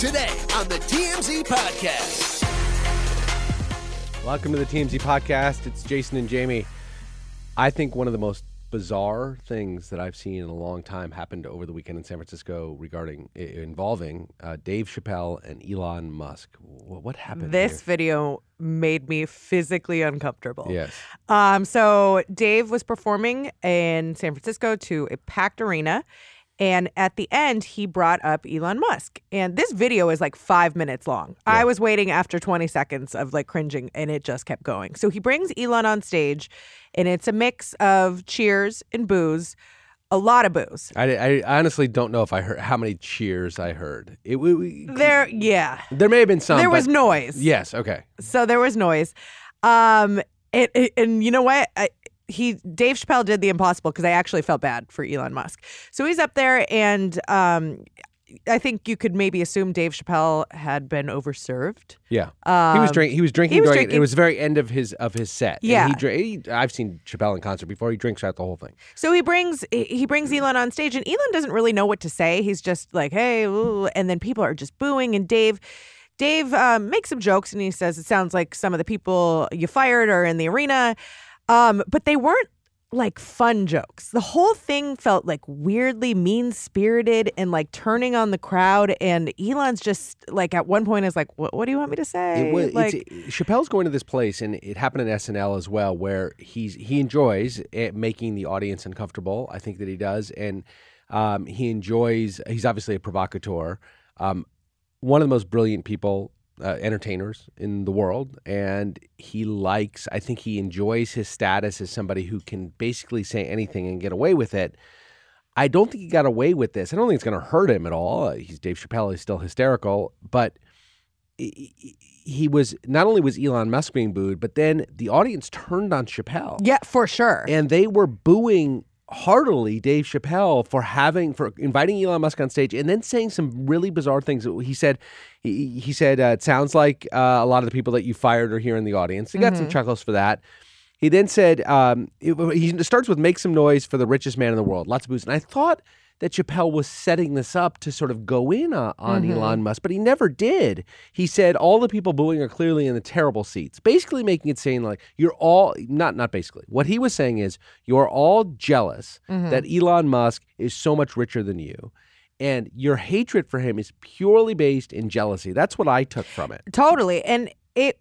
Today on the TMZ Podcast. Welcome to the TMZ podcast. It's Jason and Jamie. I think one of the most bizarre things that I've seen in a long time happened over the weekend in San Francisco regarding involving uh, Dave Chappelle and Elon Musk. What, what happened? This here? video made me physically uncomfortable. Yes. Um, so Dave was performing in San Francisco to a packed arena. And at the end, he brought up Elon Musk. And this video is like five minutes long. I was waiting after 20 seconds of like cringing, and it just kept going. So he brings Elon on stage, and it's a mix of cheers and boos, a lot of boos. I, I honestly don't know if I heard how many cheers I heard. It, we, There, yeah. there may have been some. There was noise. Yes. Okay. So there was noise. Um, it, it- and you know what? I, he Dave Chappelle did the impossible because I actually felt bad for Elon Musk. So he's up there, and um, I think you could maybe assume Dave Chappelle had been overserved. Yeah. he was drinking. He was drinking he was during. It drinking- was the very end of his of his set. And Yeah. He, dra- he I've seen Chappelle in concert before. He drinks out the whole thing. So he brings he- he brings Elon on stage, and Elon doesn't really know what to say. He's just like, "Hey," ooh, and then people are just booing, and Dave. Dave um, makes some jokes and he says it sounds like some of the people you fired are in the arena, um, but they weren't like fun jokes. The whole thing felt like weirdly mean spirited and like turning on the crowd. And Elon's just like at one point is like, "What, what do you want me to say?" It was like, it's, Chappelle's going to this place, and it happened at SNL as well, where he's he enjoys it, making the audience uncomfortable. I think that he does, and um, he enjoys. He's obviously a provocateur, um, one of the most brilliant people. Uh, entertainers in the world, and he likes. I think he enjoys his status as somebody who can basically say anything and get away with it. I don't think he got away with this. I don't think it's going to hurt him at all. Uh, He's Dave Chappelle. He's still hysterical, but he- he was not only was Elon Musk being booed, but then the audience turned on Chappelle, yeah, for sure. and they were booing heartily Dave Chappelle for having for inviting Elon Musk on stage and then saying some really bizarre things. He said he, he said uh, it sounds like uh, a lot of the people that you fired are here in the audience. He got some chuckles for that. He then said um, it- he starts with make some noise for the richest man in the world. Lots of boos, and I thought that Chappelle was setting this up to sort of go in on, on Elon Musk, but he never did. He said all the people booing are clearly in the terrible seats, basically making it saying like you're all not not basically. What he was saying is you're all jealous mm-hmm. that Elon Musk is so much richer than you. And your hatred for him is purely based in jealousy. That's what I took from it. Totally. And it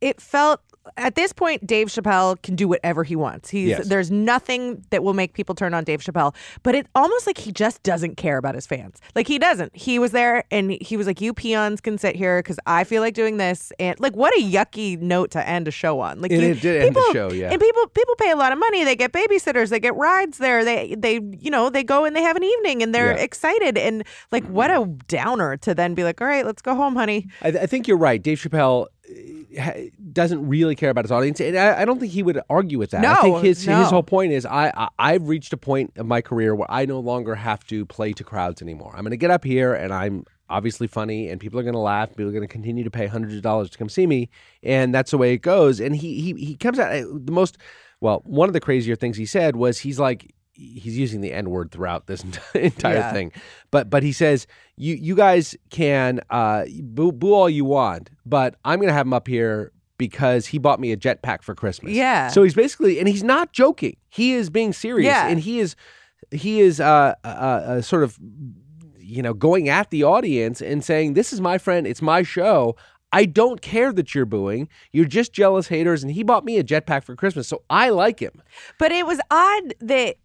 it felt at this point Dave Chappelle can do whatever he wants. He's Yes. there's nothing that will make people turn on Dave Chappelle, but it's almost like he just doesn't care about his fans. Like he doesn't. He was there and he was like you peons can sit here cuz I feel like doing this and like what a yucky note to end a show on. Like And you- it did end the people, show, yeah. And people people pay a lot of money. They get babysitters, they get rides there. They they you know, they go and they have an evening and they're Yeah. excited and like what a downer to then be like, "All right, let's go home, honey." I, I think you're right. Dave Chappelle ha- doesn't really care about his audience, and I, I don't think he would argue with that. I think his no. his whole point is I, I I've reached a point of my career where I no longer have to play to crowds anymore. I'm going to get up here and I'm obviously funny, and people are going to laugh. People are going to continue to pay hundreds of dollars to come see me, and that's the way it goes. And he he he comes out uh, the most well. One of the crazier things he said was he's like. He's using the N word throughout this entire Yeah. thing, but but he says you you guys can uh, boo, boo all you want, but I'm gonna have him up here because he bought me a jetpack for Christmas. Yeah. So he's basically, and he's not joking. He is being serious, Yeah. and he is he is uh, uh, uh, sort of you know going at the audience and saying, "This is my friend. It's my show." I don't care that you're booing. You're just jealous haters, and he bought me a jetpack for Christmas, so I like him. But it was odd that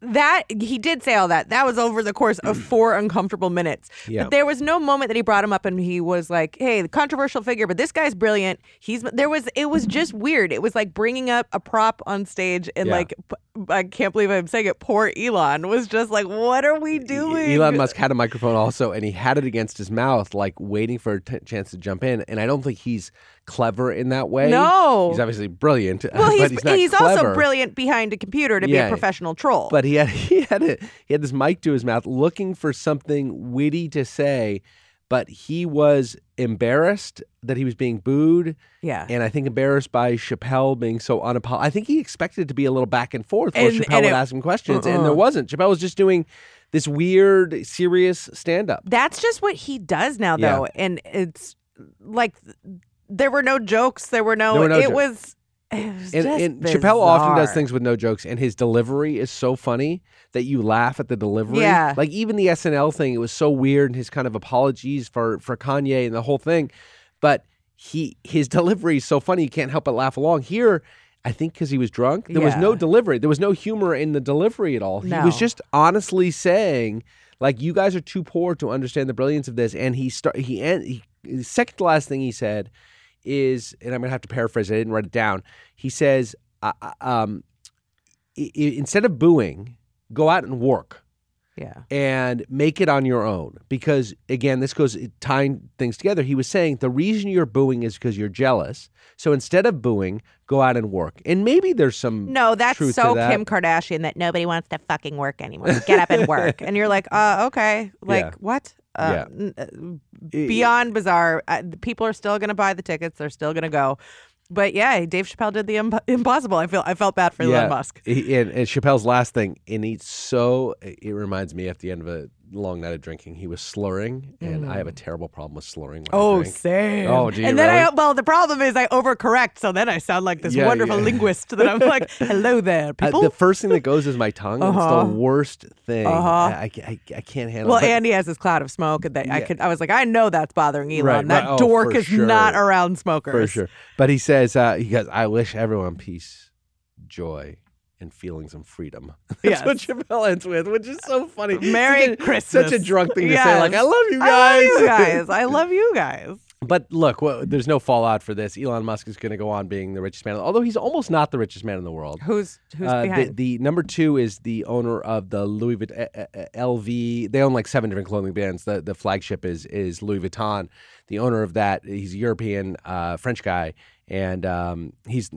that he did say all that. That was over the course of mm. four uncomfortable minutes. Yeah. But there was no moment that he brought him up and he was like, "Hey, the controversial figure, but this guy's brilliant." He's there was it was just weird. It was like bringing up a prop on stage and Yeah. like I can't believe I'm saying it. Poor Elon was just like, "What are we doing?" Elon Musk had a microphone also, and he had it against his mouth, like waiting for a t- chance to jump in. And I don't think he's clever in that way. No. he's obviously brilliant. Well, but he's he's, also brilliant behind a computer to be a professional troll. But he had he had a, he had this mic to his mouth, looking for something witty to say, but he was embarrassed that he was being booed, yeah, and I think embarrassed by Chappelle being so unapologetic. I think he expected it to be a little back and forth where And- Chappelle and would it- ask him questions, and Uh-uh. there wasn't. Chappelle was just doing this weird, serious stand up. that's just what he does now, Yeah. though, and it's like there were no jokes. There were no. There were no it jokes. was. And, and Chappelle often does things with no jokes, and his delivery is so funny that you laugh at the delivery. Yeah. Like even the SNL thing, it was so weird, and his kind of apologies for for Kanye and the whole thing. But he his delivery is so funny, you can't help but laugh along. Here, I think because he was drunk, there was no delivery. There was no humor in the delivery at all. He was just honestly saying, like, you guys are too poor to understand the brilliance of this. And he start he and he, the second to last thing he said is, and I'm gonna have to paraphrase. it, I didn't write it down. He says, uh, uh, um, i- instead of booing, go out and work Yeah. and make it on your own. Because again, this goes tying things together. He was saying the reason you're booing is because you're jealous. So instead of booing, go out and work. And maybe there's some No, that's truth so to that. Kim Kardashian that nobody wants to fucking work anymore. Get up and work, and you're like, uh, okay, like Yeah. what? Uh, Yeah. uh, beyond bizarre. Uh, people are still going to buy the tickets. They're still going to go. But yeah, Dave Chappelle did the imp- impossible. I feel I felt bad for Elon Musk. He- and, and Chappelle's last thing, and he's so, it reminds me at the end of a long night of drinking, he was slurring, and I have a terrible problem with slurring Oh, same. Oh, you and then I well, the problem is I overcorrect, so then I sound like this Yeah, wonderful yeah. linguist that I'm like, hello there, Uh, people. the first thing that goes is my tongue. It's Uh-huh. the worst thing. Uh-huh. I, I, I can't handle well, it. But- Andy has his cloud of smoke, and they, I could. I was like, I know that's bothering Elon. Right, that right. Oh, dork is not around smokers. For sure. But he says, uh, he goes, I wish everyone peace, joy, and feelings and freedom. That's Yes. what Chappelle ends with, which is so funny. Merry such a, Christmas. Such a drunk thing to Yes. say. Like, I love you guys. I love you guys. I love you guys. but look, well, there's no fallout for this. Elon Musk is going to go on being the richest man, although he's almost not the richest man in the world. Who's who's Uh, the, behind? the number two is the owner of the Louis Vuitton, uh, uh, LV. They own like seven different clothing brands. The the flagship is is Louis Vuitton. The owner of that, he's a European uh, French guy, and um, he's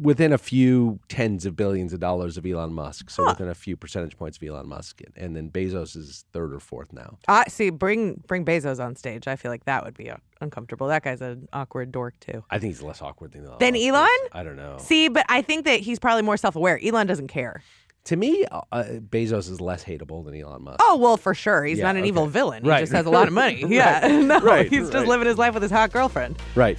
within a few tens of billions of dollars of Elon Musk. So within a few percentage points of Elon Musk, and then Bezos is third or fourth now. I see. Bring bring Bezos on stage. I feel like that would be uh, uncomfortable. That guy's an awkward dork too. I think he's less awkward than Elon. Than. Elon? I don't know. See, but I think that he's probably more self aware. Elon doesn't care. to me, uh, uh, Bezos is less hateable than Elon Musk. Oh well, for sure. He's Yeah, not an evil okay. villain. He Right. just has a lot of money. Yeah, Right. no, Right, he's just living his life with his hot girlfriend. Right.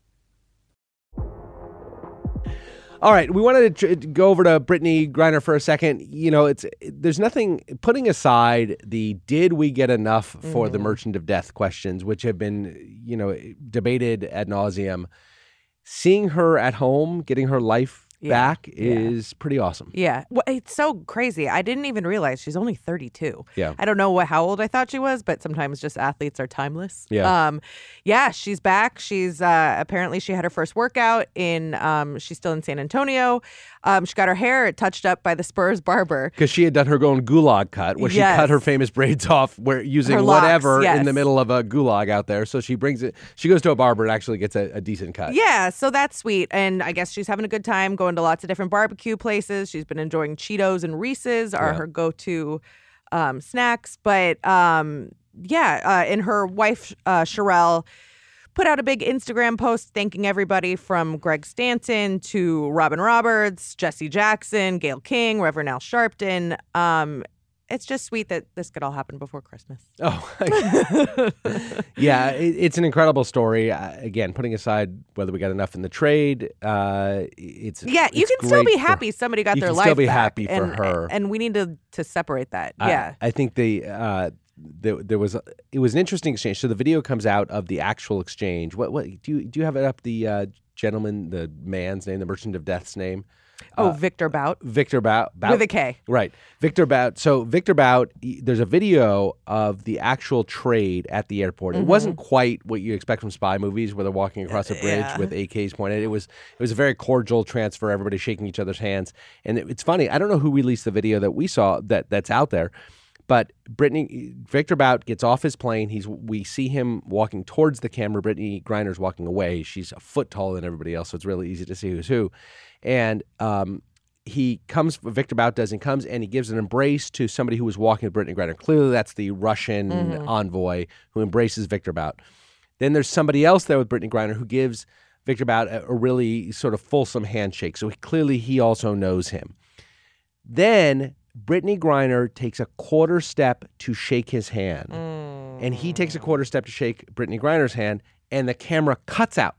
All right, we wanted to tr- go over to Brittney Griner for a second. You know, it's there's nothing putting aside the did we get enough for the mm-hmm. Merchant of Death questions, which have been you know debated ad nauseum. Seeing her at home, getting her life back is pretty awesome. Yeah. Well, it's so crazy. I didn't even realize she's only 32. Yeah. I don't know what, how old I thought she was, but sometimes just athletes are timeless. Yeah. Um, yeah, she's back. She's uh, apparently she had her first workout in, um, she's still in San Antonio. Um, she got her hair touched up by the Spurs barber. Because she had done her own gulag cut, where she cut her famous braids off, where using locks, whatever in the middle of a gulag out there. So she brings it. She goes to a barber and actually gets a, a decent cut. Yeah, so that's sweet. And I guess she's having a good time going to lots of different barbecue places. She's been enjoying Cheetos and Reese's are Yeah. her go to um, snacks. But um, yeah, uh, and her wife, uh, Cherelle, put out a big Instagram post thanking everybody from Greg Stanton to Robin Roberts, Jesse Jackson, Gayle King, Reverend Al Sharpton. Um, it's just sweet that this could all happen before Christmas. Oh, yeah, it, it's an incredible story. Uh, again, putting aside whether we got enough in the trade, uh, it's Yeah, you can still be for- happy somebody got their life. you their can life still be happy for and, her. and we need to to separate that. I- yeah, I, think the uh, there, there was a- it was an interesting exchange. So the video comes out of the actual exchange. What what do you do you have it up? The uh, gentleman, the man's name, the merchant of death's name, oh, uh, Viktor Bout Viktor Bout. Bout with a K. Right. Viktor Bout. So Viktor Bout, there's a video of the actual trade at the airport. It mm-hmm. wasn't quite what you expect from spy movies where they're walking across a uh, bridge Yeah. with AKs pointed. It was it was a very cordial transfer, everybody shaking each other's hands. And it- it's funny, I don't know who released the video that we saw that that's out there. But Brittney Viktor Bout gets off his plane. He's we see him walking towards the camera. Brittney Griner's walking away. She's a foot taller than everybody else, so it's really easy to see who's who. And um, he comes, Viktor Bout does, and comes and he gives an embrace to somebody who was walking with Brittney Griner. Clearly, that's the Russian envoy who embraces Viktor Bout. Then there's somebody else there with Brittney Griner who gives Viktor Bout a, a really sort of fulsome handshake. So he, clearly, he also knows him. Then Brittney Griner takes a quarter step to shake his hand. Mm. And he takes a quarter step to shake Brittney Griner's hand, and the camera cuts out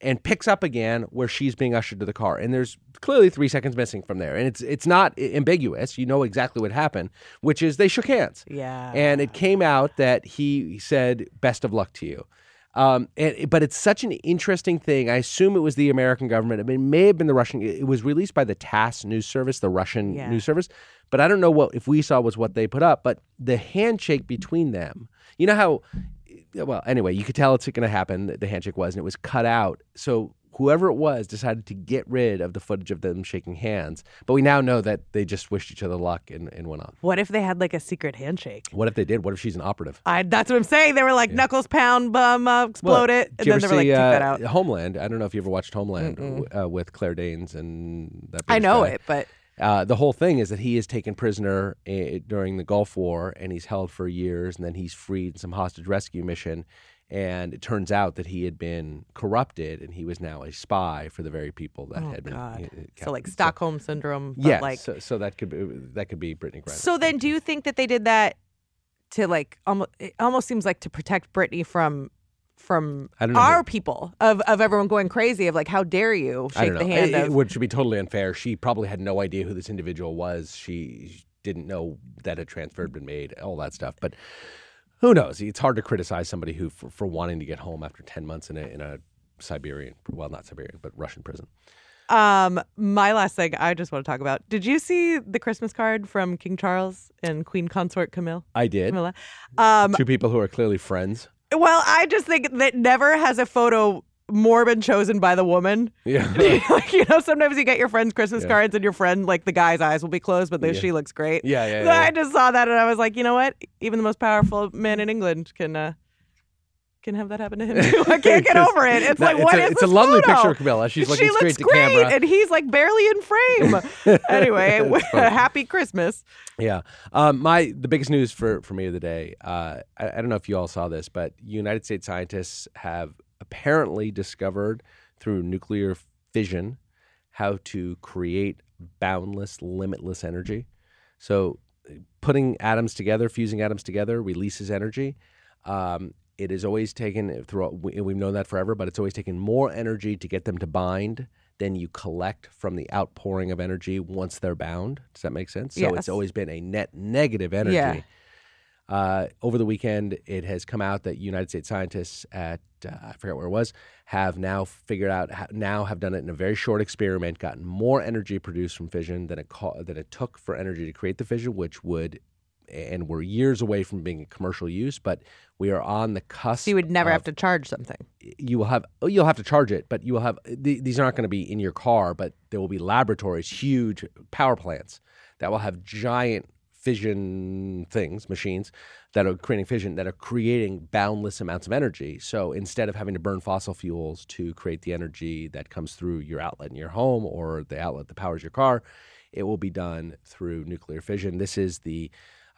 and picks up again where she's being ushered to the car. And there's clearly three seconds missing from there. And it's it's not ambiguous. You know exactly what happened, which is they shook hands. Yeah. And it came out that he said, "Best of luck to you." Um, and, but it's such an interesting thing. I assume it was the American government. I mean, it may have been the Russian. It was released by the TASS news service, the Russian Yeah. news service. But I don't know what if we saw was what they put up. But the handshake between them, you know how well, anyway, you could tell it's going to happen. The handshake was, and it was cut out. So whoever it was decided to get rid of the footage of them shaking hands. But we now know that they just wished each other luck and, and went on. What if they had like a secret handshake? What if they did? What if she's an operative? I, that's what I'm saying. They were like knuckles pound, bum, uh, explode Well, it, and then they were like, see, take that uh, out. Homeland. I don't know if you ever watched Homeland w- uh, with Claire Danes and that. I know guy. it, but Uh, the whole thing is that he is taken prisoner uh, during the Gulf War and he's held for years, and then he's freed in some hostage rescue mission. And it turns out that he had been corrupted, and he was now a spy for the very people that oh had been. god. uh, So like. Stockholm syndrome, but yeah, like so, so that could be that could be Brittney Griner. So then, do you think that they did that to like almost? It almost seems like to protect Brittney from from I don't know our who- people of of everyone going crazy of like, how dare you shake the hand It, of? would should be totally unfair. She probably had no idea who this individual was. She didn't know that a transfer had been made, all that stuff. But who knows? It's hard to criticize somebody who for, for wanting to get home after ten months in a in a Siberian, well, not Siberian, but Russian prison. Um, my last thing I just want to talk about. Did you see the Christmas card from King Charles and Queen Consort Camille? I did. Camilla? Um, Two people who are clearly friends. Well, I just think that never has a photo more been chosen by the woman. Yeah. like, you know, sometimes you get your friend's Christmas Yeah. cards and your friend, like the guy's eyes will be closed, but the, Yeah. she looks great. Yeah, yeah, So yeah. I just saw that and I was like, you know what? Even the most powerful man in England can uh, can have that happen to him too. I can't get over it. It's No, like, it's what a, is it's a lovely photo? picture of Camilla. She's looking she straight looks to great, camera. and he's like barely in frame. anyway, happy Christmas. Yeah. Um, my the biggest news for for me of the day. Uh, I, I don't know if you all saw this, but United States scientists have apparently discovered through nuclear fission how to create boundless, limitless energy. So, putting atoms together, fusing atoms together, releases energy. Um, it has always taken through. we- We've known that forever, but it's always taken more energy to get them to bind than you collect from the outpouring of energy once they're bound. Does that make sense? So Yes. it's always been a net negative energy. Yeah. Uh, over the weekend, it has come out that United States scientists at uh, I forget where it was, have now figured out now have done it in a very short experiment, gotten more energy produced from fission than it co- than it took for energy to create the fission, which would. And we're years away from being in commercial use, but we are on the cusp. So you would never of- have to charge something. you will have oh, you'll have to charge it, but you will have th- these aren't going to be in your car, but there will be laboratories, huge power plants that will have giant fission things, machines that are creating fission that are creating boundless amounts of energy. So instead of having to burn fossil fuels to create the energy that comes through your outlet in your home or the outlet that powers your car, it will be done through nuclear fission. This is the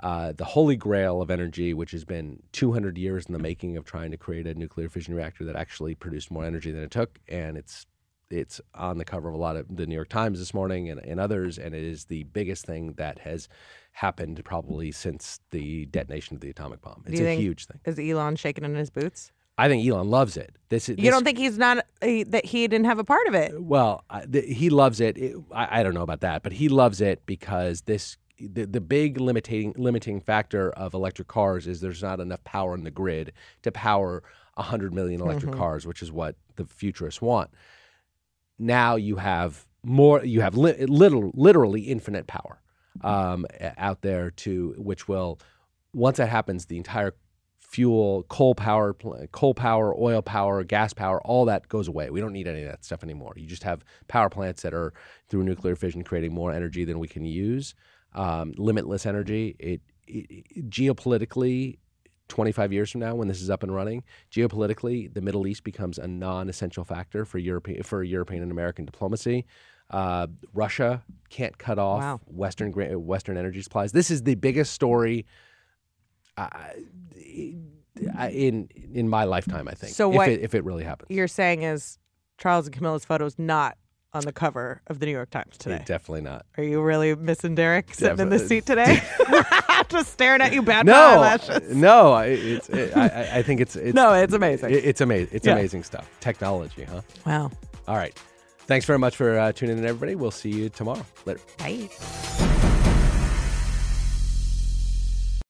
uh, the holy grail of energy, which has been 200 years in the making of trying to create a nuclear fission reactor that actually produced more energy than it took, and it's it's on the cover of a lot of the New York Times this morning and, and others, and it is the biggest thing that has happened probably since the detonation of the atomic bomb. It's a huge thing. Is Elon shaking in his boots? I think Elon loves it. This is You don't think he's not he, that he didn't have a part of it? Well, I- th- he loves it. It- I, I don't know about that, but he loves it because this the, the big limiting limiting factor of electric cars is there's not enough power in the grid to power 100 million electric cars, which is what the futurists want. Now you have more you have li- literal, literally infinite power um, out there to which will once that happens the entire fuel, coal power, coal power, oil power, gas power, all that goes away. We don't need any of that stuff anymore. You just have power plants that are through nuclear fission creating more energy than we can use, um, limitless energy. It, it, it- geopolitically. 25 years from now, when this is up and running, geopolitically, the Middle East becomes a non-essential factor for European for European and American diplomacy. Uh, Russia can't cut off Wow. Western Western energy supplies. This is the biggest story uh, in in my lifetime. I think. So if what it, if it really happens, You're saying is Charles and Camilla's photo's not on the cover of the New York Times today. definitely not. Are you really missing Derek sitting in the seat today? Just staring at you, bad No, eyelashes. no, I- it's. It, I, I- I think it's. it's No, it's amazing. it- it's amazing. It's Yeah. amazing stuff. Technology, huh? wow. All right. Thanks very much for uh, tuning in, everybody. We'll see you tomorrow. Later. Bye.